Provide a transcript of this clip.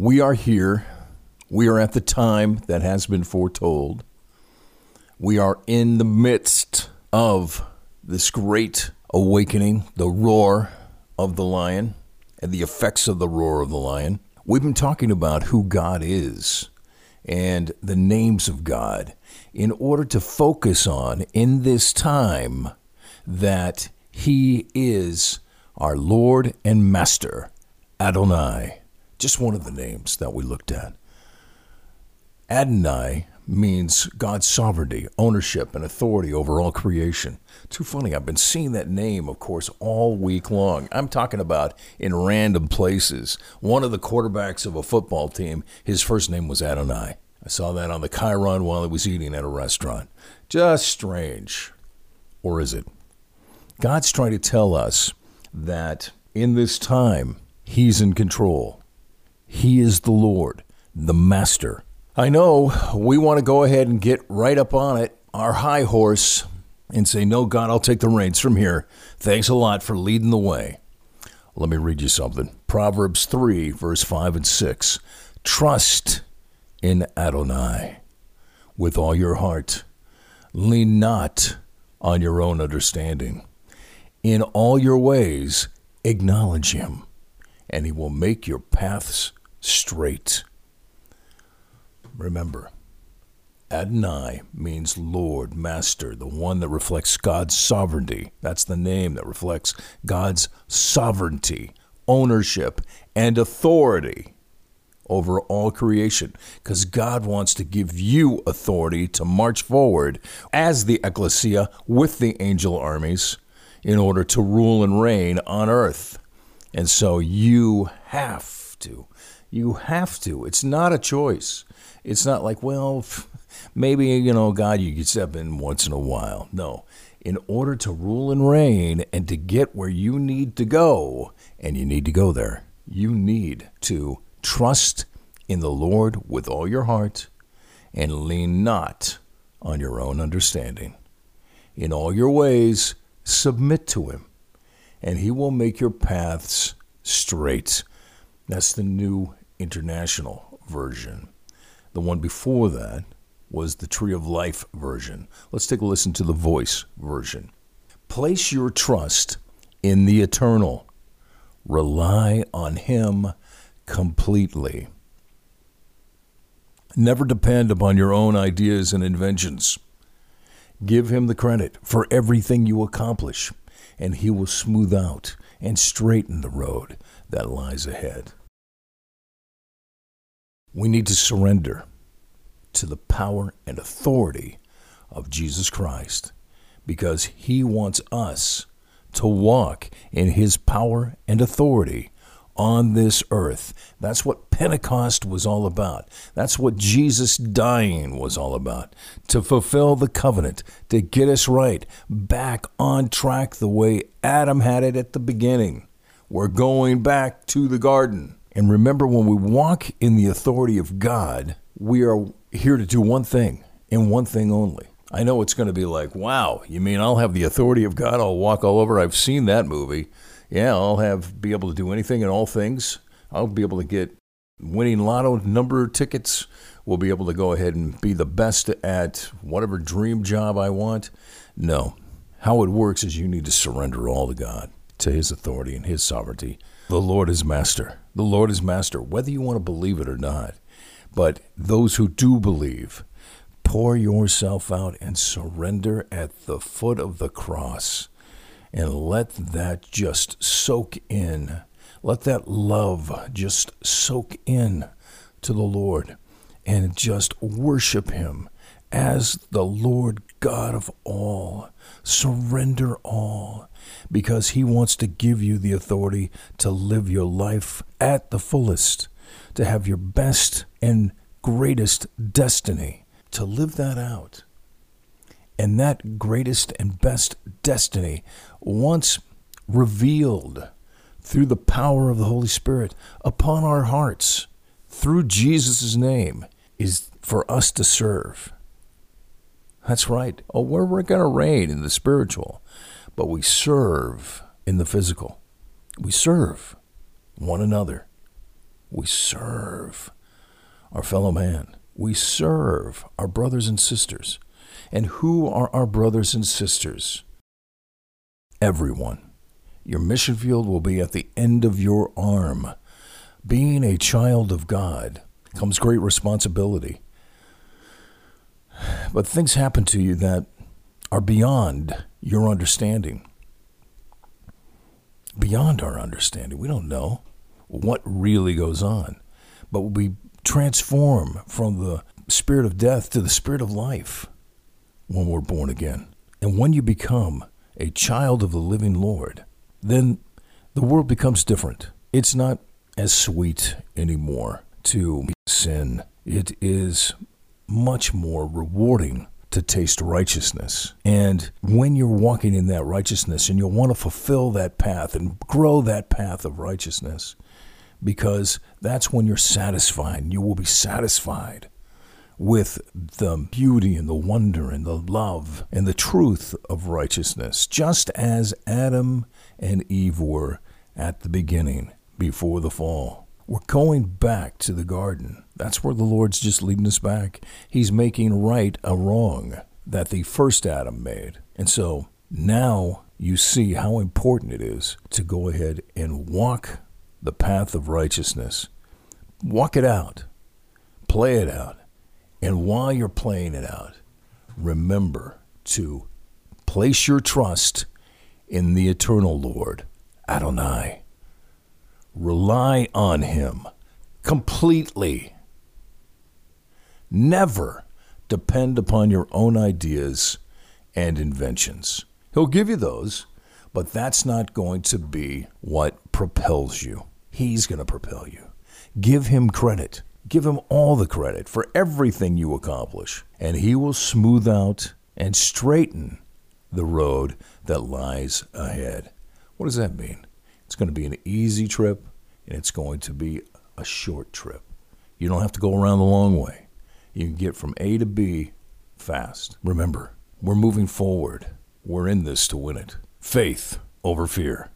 We are here. We are at the time that has been foretold. We are in the midst of this great awakening, the roar of the lion, and the effects of the roar of the lion. We've been talking about who God is and the names of God in order to focus on in this time that He is our Lord and Master, Adonai. Just one of the names that we looked at. Adonai means God's sovereignty, ownership, and authority over all creation. Too funny. I've been seeing that name, of course, all week long. I'm talking about in random places. One of the quarterbacks of a football team, his first name was Adonai. I saw that on the Chiron while I was eating at a restaurant. Just strange. Or is it? God's trying to tell us that in this time, He's in control. He is the Lord, the Master. I know we want to go ahead and get right up on it, our high horse, and say, No, God, I'll take the reins from here. Thanks a lot for leading the way. Let me read you something Proverbs 3, verse 5 and 6. Trust in Adonai with all your heart. Lean not on your own understanding. In all your ways, acknowledge him, and he will make your paths straight. Remember, Adonai means Lord, Master, the one that reflects God's sovereignty. That's the name that reflects God's sovereignty, ownership, and authority over all creation. Because God wants to give you authority to march forward as the ecclesia with the angel armies in order to rule and reign on earth. And so you have to. You have to. It's not a choice. It's not like, well, maybe, you know, God, you could step in once in a while. No. In order to rule and reign and to get where you need to go, and you need to go there, you need to trust in the Lord with all your heart and lean not on your own understanding. In all your ways, submit to Him, and He will make your paths straight. That's the New International Version. The one before that was the Tree of Life version. Let's take a listen to the Voice version. Place your trust in the eternal. Rely on Him completely. Never depend upon your own ideas and inventions. Give Him the credit for everything you accomplish, and He will smooth out and straighten the road that lies ahead. We need to surrender to the power and authority of Jesus Christ because he wants us to walk in his power and authority on this earth. That's what Pentecost was all about. That's what Jesus dying was all about. To fulfill the covenant, to get us right, back on track the way Adam had it at the beginning. We're going back to the garden. And remember, when we walk in the authority of God, we are here to do one thing and one thing only. I know it's going to be like, wow, you mean I'll have the authority of God? I'll walk all over. I've seen that movie. Yeah, I'll have be able to do anything and all things. I'll be able to get winning lotto number tickets. We'll be able to go ahead and be the best at whatever dream job I want. No. How it works is you need to surrender all to God, to His authority and His sovereignty. The Lord is master. The Lord is master, whether you want to believe it or not. But those who do believe, pour yourself out and surrender at the foot of the cross and let that just soak in. Let that love just soak in to the Lord and just worship Him as the Lord God of all. Surrender all because He wants to give you the authority to live your life at the fullest, to have your best and greatest destiny, to live that out. And that greatest and best destiny, once revealed through the power of the Holy Spirit upon our hearts, through Jesus' name, is for us to serve. That's right. Oh, we're, we're going to reign in the spiritual, but we serve in the physical. We serve one another. We serve our fellow man. We serve our brothers and sisters. And who are our brothers and sisters? Everyone. Your mission field will be at the end of your arm. Being a child of God comes great responsibility. But things happen to you that are beyond your understanding. Beyond our understanding. We don't know what really goes on. But we transform from the spirit of death to the spirit of life when we're born again. And when you become a child of the living Lord, then the world becomes different. It's not as sweet anymore to sin. It is much more rewarding to taste righteousness. And when you're walking in that righteousness and you'll want to fulfill that path and grow that path of righteousness, because that's when you're satisfied. You will be satisfied with the beauty and the wonder and the love and the truth of righteousness, just as Adam and Eve were at the beginning before the fall. We're going back to the garden. That's where the Lord's just leading us back. He's making right a wrong that the first Adam made. And so now you see how important it is to go ahead and walk the path of righteousness. Walk it out, play it out. And while you're playing it out, remember to place your trust in the eternal Lord, Adonai. Rely on Him completely. Never depend upon your own ideas and inventions. He'll give you those, but that's not going to be what propels you. He's going to propel you. Give Him credit. Give Him all the credit for everything you accomplish, and He will smooth out and straighten the road that lies ahead. What does that mean? Going to be an easy trip, and it's going to be a short trip. You don't have to go around the long way. You can get from A to B fast. Remember, we're moving forward. We're in this to win it. Faith over fear.